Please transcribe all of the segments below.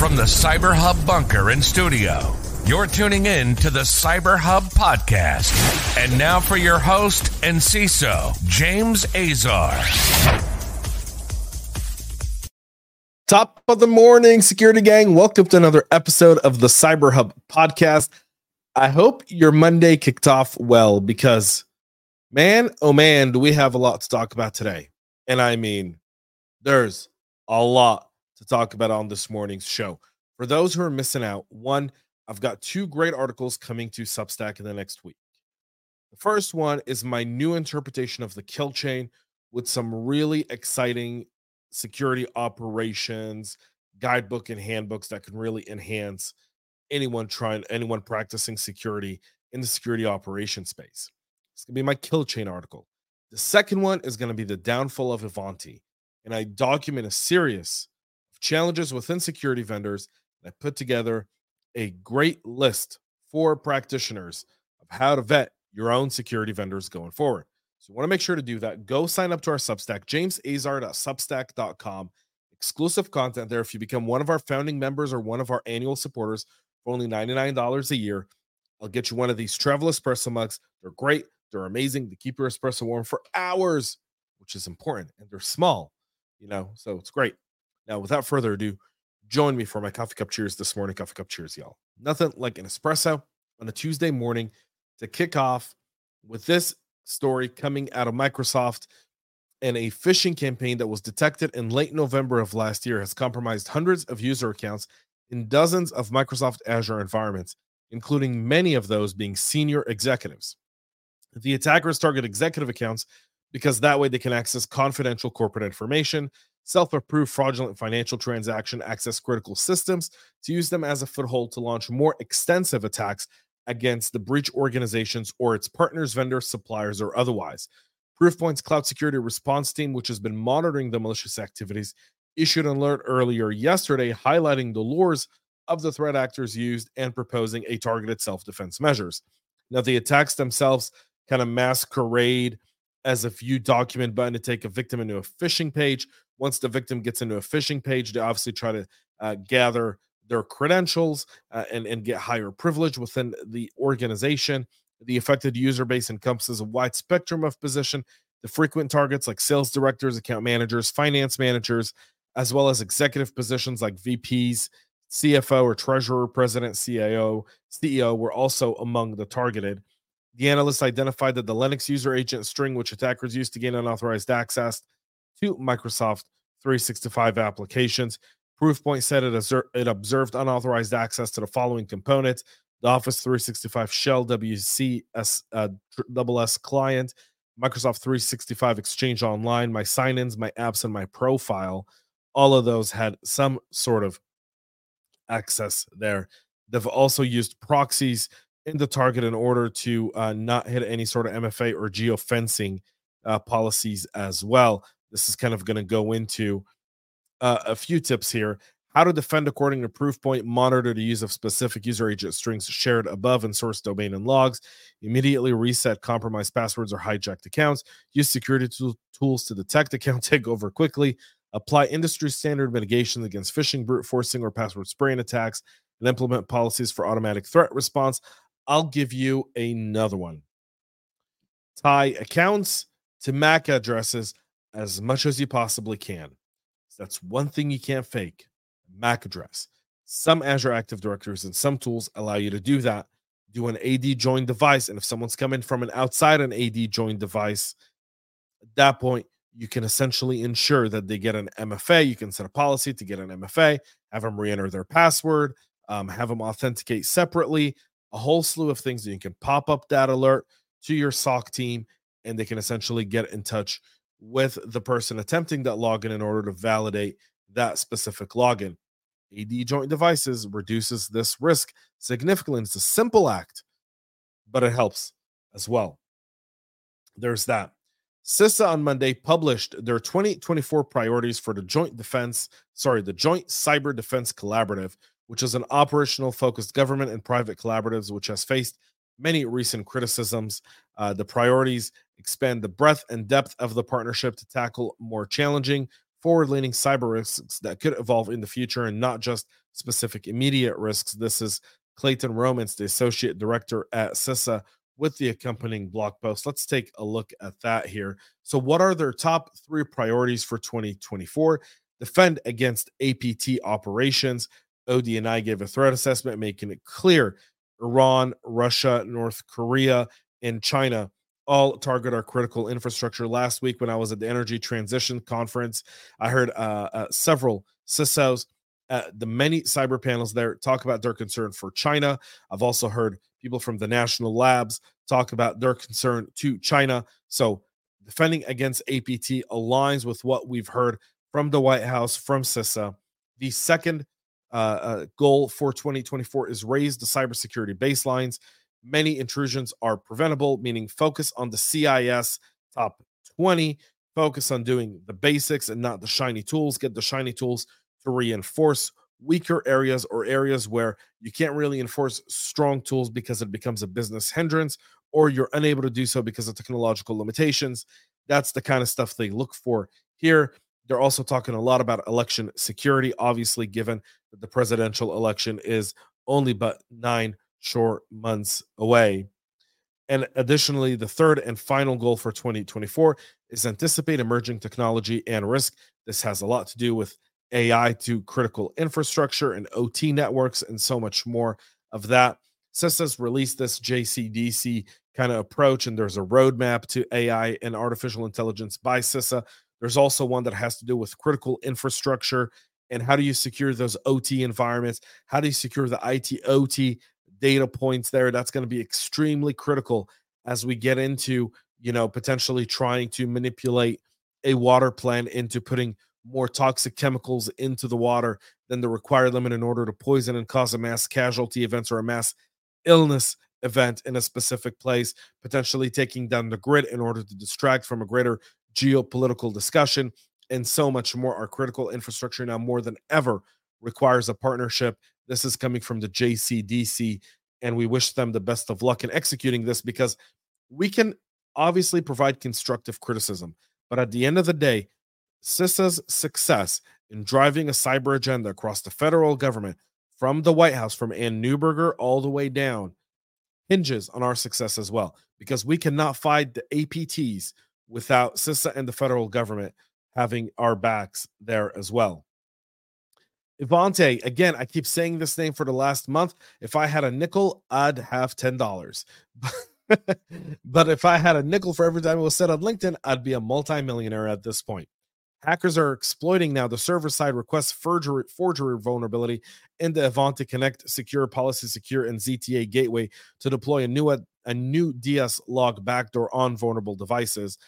From the Cyber Hub bunker and studio, you're tuning in to the Cyber Hub podcast. And now for your host and CISO, James Azar. Top of the morning, security gang. Welcome to another episode of the Cyber Hub podcast. I hope your Monday kicked off well because, man, oh man, do we have a lot to talk about today. And I mean, there's a lot to talk about on this morning's show. For those who are missing out, one, I've got two great articles coming to Substack in the next week. The first one is my new interpretation of the kill chain with some really exciting security operations guidebook and handbooks that can really enhance anyone trying anyone practicing security in the security operation space. It's going to be my kill chain article. The second one is going to be the downfall of Ivanti, and I document a series challenges within security vendors. I put together a great list for practitioners of how to vet your own security vendors going forward. So you want to make sure to do that. Go sign up to our Substack, jamesazar.substack.com. Exclusive content there. If you become one of our founding members or one of our annual supporters for only $99 a year, I'll get you one of these travel espresso mugs. They're great. They're amazing. They keep your espresso warm for hours, which is important. And they're small, you know, so it's great. Now, without further ado, join me for my coffee cup cheers this morning. Coffee cup cheers, y'all. Nothing like an espresso on a Tuesday morning to kick off with this story coming out of Microsoft and a phishing campaign that was detected in late November of last year has compromised hundreds of user accounts in dozens of Microsoft Azure environments, including many of those being senior executives. The attackers target executive accounts because that way they can access confidential corporate information self approved fraudulent financial transaction access critical systems to use them as a foothold to launch more extensive attacks against the breach organizations or its partners, vendors, suppliers, or otherwise. Proofpoint's cloud security response team, which has been monitoring the malicious activities, issued an alert earlier yesterday highlighting the lures of the threat actors used and proposing a targeted self defense measures. Now, the attacks themselves kind of masquerade as a view document button to take a victim into a phishing page. Once the victim gets into a phishing page, they obviously try to uh, gather their credentials uh, and, and get higher privilege within the organization. The affected user base encompasses a wide spectrum of position. The frequent targets like sales directors, account managers, finance managers, as well as executive positions like VPs, CFO or treasurer, president, CIO, CEO were also among the targeted. The analysts identified that the Linux user agent string, which attackers used to gain unauthorized access to Microsoft 365 applications, Proofpoint said it, it observed unauthorized access to the following components the Office 365 Shell WCS uh, SS client, Microsoft 365 Exchange Online, my sign ins, my apps, and my profile. All of those had some sort of access there. They've also used proxies in the target in order to uh, not hit any sort of MFA or geofencing uh, policies as well. This is kind of going to go into uh, a few tips here. How to defend according to Proofpoint, monitor the use of specific user agent strings shared above in source domain and logs, immediately reset compromised passwords or hijacked accounts, use security tools to detect account takeover quickly, apply industry standard mitigations against phishing, brute forcing, or password spraying attacks, and implement policies for automatic threat response. I'll give you another one. Tie accounts to MAC addresses as much as you possibly can. That's one thing you can't fake MAC address. Some Azure Active Directories and some tools allow you to do that. Do an AD join device. And if someone's coming from an outside an AD join device, at that point, you can essentially ensure that they get an MFA. You can set a policy to get an MFA, have them re enter their password, um, have them authenticate separately, a whole slew of things. that You can pop up that alert to your SOC team, and they can essentially get in touch with the person attempting that login in order to validate that specific login. AD joint devices reduces this risk significantly. It's a simple act, but it helps as well. There's that. CISA on Monday published their 2024 priorities for the Joint Defense, sorry, the Joint Cyber Defense Collaborative, which is an operational focused government and private collaboratives which has faced many recent criticisms. Uh, the priorities expand the breadth and depth of the partnership to tackle more challenging forward leaning cyber risks that could evolve in the future and not just specific immediate risks. This is Clayton Romans, the associate director at CISA, with the accompanying blog post. Let's take a look at that here. So, what are their top three priorities for 2024? Defend against APT operations. ODNI gave a threat assessment making it clear Iran, Russia, North Korea, and China all target our critical infrastructure. Last week, when I was at the Energy Transition Conference, I heard uh, uh, several CISOs uh, the many cyber panels there talk about their concern for China. I've also heard people from the national labs talk about their concern to China. So, defending against APT aligns with what we've heard from the White House, from CISA. The second uh, uh, goal for 2024 is raise the cybersecurity baselines. Many intrusions are preventable, meaning focus on the CIS top 20, focus on doing the basics and not the shiny tools. Get the shiny tools to reinforce weaker areas or areas where you can't really enforce strong tools because it becomes a business hindrance or you're unable to do so because of technological limitations. That's the kind of stuff they look for here. They're also talking a lot about election security, obviously, given that the presidential election is only but nine short months away. And additionally, the third and final goal for 2024 is anticipate emerging technology and risk. This has a lot to do with AI to critical infrastructure and OT networks, and so much more of that. CISA's released this JCDC kind of approach, and there's a roadmap to AI and artificial intelligence by CISA. There's also one that has to do with critical infrastructure and how do you secure those OT environments? How do you secure the IT OT data points there? That's going to be extremely critical as we get into, you know, potentially trying to manipulate a water plant into putting more toxic chemicals into the water than the required limit in order to poison and cause a mass casualty event or a mass illness event in a specific place, potentially taking down the grid in order to distract from a greater geopolitical discussion, and so much more. Our critical infrastructure now more than ever requires a partnership. This is coming from the JCDC, and we wish them the best of luck in executing this because we can obviously provide constructive criticism. But at the end of the day, CISA's success in driving a cyber agenda across the federal government from the White House, from Anne Neuberger all the way down, hinges on our success as well, because we cannot fight the APTs without CISA and the federal government having our backs there as well. Ivanti, again, I keep saying this name for the last month. If I had a nickel, I'd have $10. but if I had a nickel for every time it was said on LinkedIn, I'd be a multimillionaire at this point. Hackers are exploiting now the server side request forgery, forgery vulnerability in the Ivanti Connect Secure Policy Secure and ZTA gateway to deploy a new a new DSLog backdoor on vulnerable devices.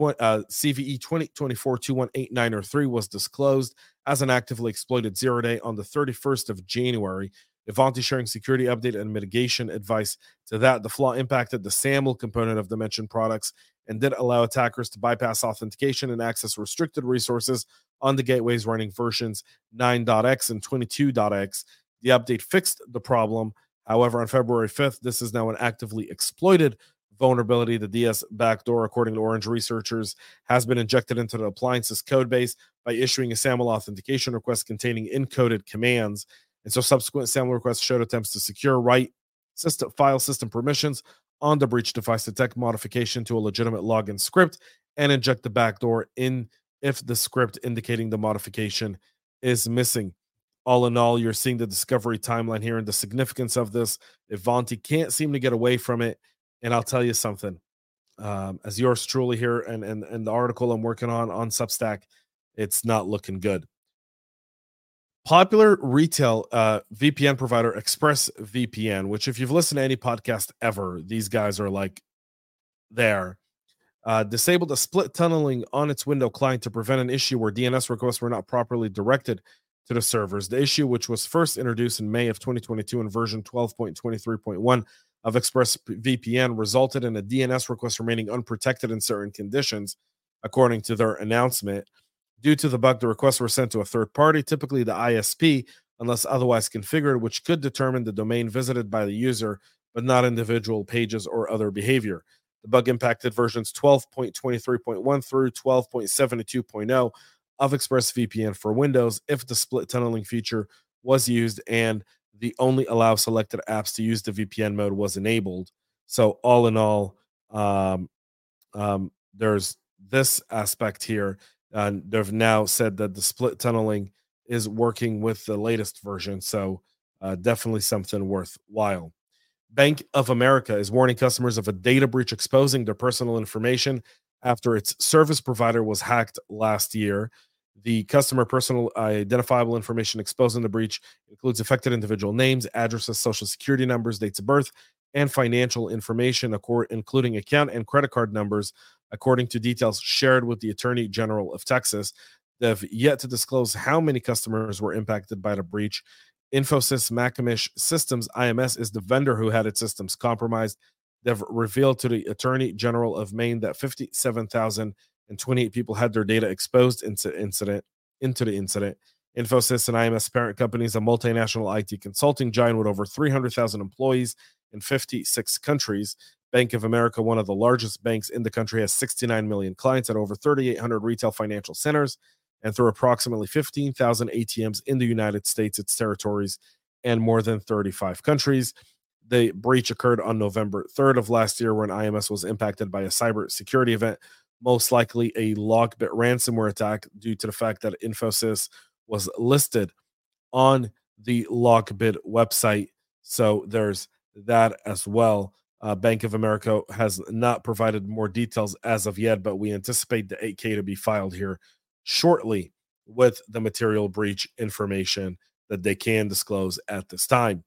Uh, CVE 2024-21893 was disclosed as an actively exploited zero day on the 31st of January. Ivanti sharing security update and mitigation advice to that. The flaw impacted the SAML component of the mentioned products and did allow attackers to bypass authentication and access restricted resources on the gateways running versions 9.x and 22.x. The update fixed the problem. However, on February 5th, this is now an actively exploited vulnerability. The DS backdoor, according to Orange researchers, has been injected into the appliance's code base by issuing a SAML authentication request containing encoded commands. And so subsequent SAML requests showed attempts to secure write system file system permissions on the breach device detect modification to a legitimate login script and inject the backdoor in if the script indicating the modification is missing. All in all, you're seeing the discovery timeline here and the significance of this. Ivanti can't seem to get away from it. And I'll tell you something. Um, as yours truly here and, and and the article I'm working on on Substack, it's not looking good. Popular retail uh, VPN provider ExpressVPN, which if you've listened to any podcast ever, these guys are like there. Uh, disabled a split tunneling on its window client to prevent an issue where DNS requests were not properly directed to the servers. The issue, which was first introduced in May of 2022 in version 12.23.1 of ExpressVPN, resulted in a DNS request remaining unprotected in certain conditions, according to their announcement. Due to the bug, the requests were sent to a third party, typically the ISP, unless otherwise configured, which could determine the domain visited by the user, but not individual pages or other behavior. The bug impacted versions 12.23.1 through 12.72.0 of ExpressVPN for Windows if the split tunneling feature was used and the only allow selected apps to use the VPN mode was enabled. So all in all, um, um, there's this aspect here. And they've now said that the split tunneling is working with the latest version. So uh, definitely something worthwhile. Bank of America is warning customers of a data breach exposing their personal information after its service provider was hacked last year. The customer personal uh, identifiable information exposed in the breach includes affected individual names, addresses, social security numbers, dates of birth, and financial information, including account and credit card numbers, according to details shared with the Attorney General of Texas. They've yet to disclose how many customers were impacted by the breach. Infosys McCamish Systems IMS is the vendor who had its systems compromised. They've revealed to the Attorney General of Maine that 57,028 people had their data exposed into incident into the incident. Infosys and IMS parent company is a multinational IT consulting giant with over 300,000 employees in 56 countries. Bank of America, one of the largest banks in the country, has 69 million clients at over 3,800 retail financial centers and through approximately 15,000 ATMs in the United States, its territories, and more than 35 countries. The breach occurred on November 3rd of last year when IMS was impacted by a cyber security event, most likely a Lockbit ransomware attack due to the fact that Infosys was listed on the Lockbit website. So there's that as well. Uh, Bank of America has not provided more details as of yet, but we anticipate the 8K to be filed here shortly with the material breach information that they can disclose at this time.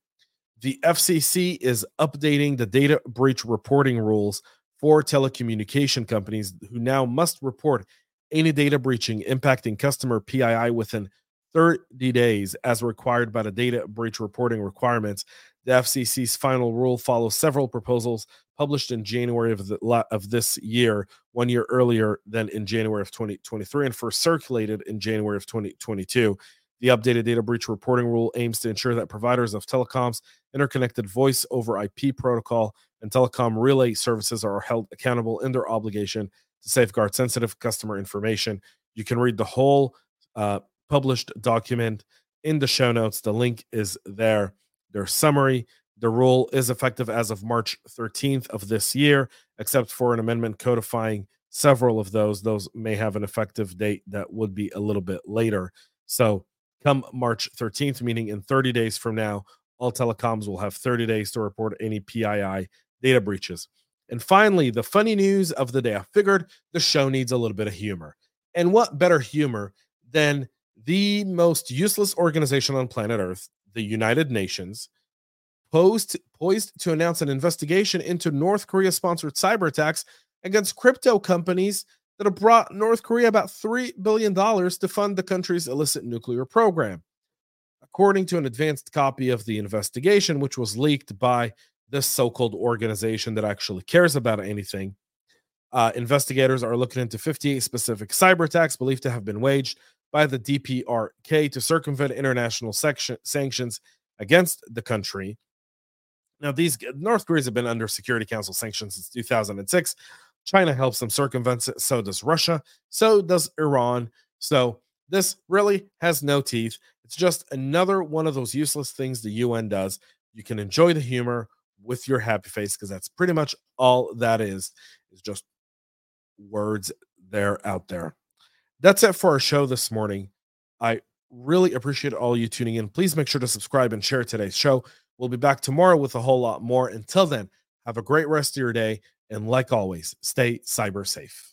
The FCC is updating the data breach reporting rules for telecommunication companies who now must report any data breaching impacting customer PII within 30 days as required by the data breach reporting requirements. The FCC's final rule follows several proposals published in January of, the, of this year, one year earlier than in January of 2023, and first circulated in January of 2022. The updated data breach reporting rule aims to ensure that providers of telecoms, interconnected voice over IP protocol, and telecom relay services are held accountable in their obligation to safeguard sensitive customer information. You can read the whole uh, published document in the show notes. The link is there. Their summary the rule is effective as of March 13th of this year, except for an amendment codifying several of those. Those may have an effective date that would be a little bit later. So, come March 13th, meaning in 30 days from now, all telecoms will have 30 days to report any PII data breaches. And finally, the funny news of the day. I figured the show needs a little bit of humor. And what better humor than the most useless organization on planet Earth, the United Nations, posed, poised to announce an investigation into North Korea sponsored cyber attacks against crypto companies that have brought North Korea about $3 billion to fund the country's illicit nuclear program. According to an advanced copy of the investigation, which was leaked by this so called organization that actually cares about anything, uh, investigators are looking into 58 specific cyber attacks believed to have been waged by the DPRK to circumvent international section, sanctions against the country. Now, these North Koreans have been under Security Council sanctions since 2006. China helps them circumvent it. So does Russia. So does Iran. So this really has no teeth. It's just another one of those useless things the UN does. You can enjoy the humor with your happy face because that's pretty much all that is. Is just words there out there. That's it for our show this morning. I really appreciate all you tuning in. Please make sure to subscribe and share today's show. We'll be back tomorrow with a whole lot more. Until then, have a great rest of your day. And like always, stay cyber safe.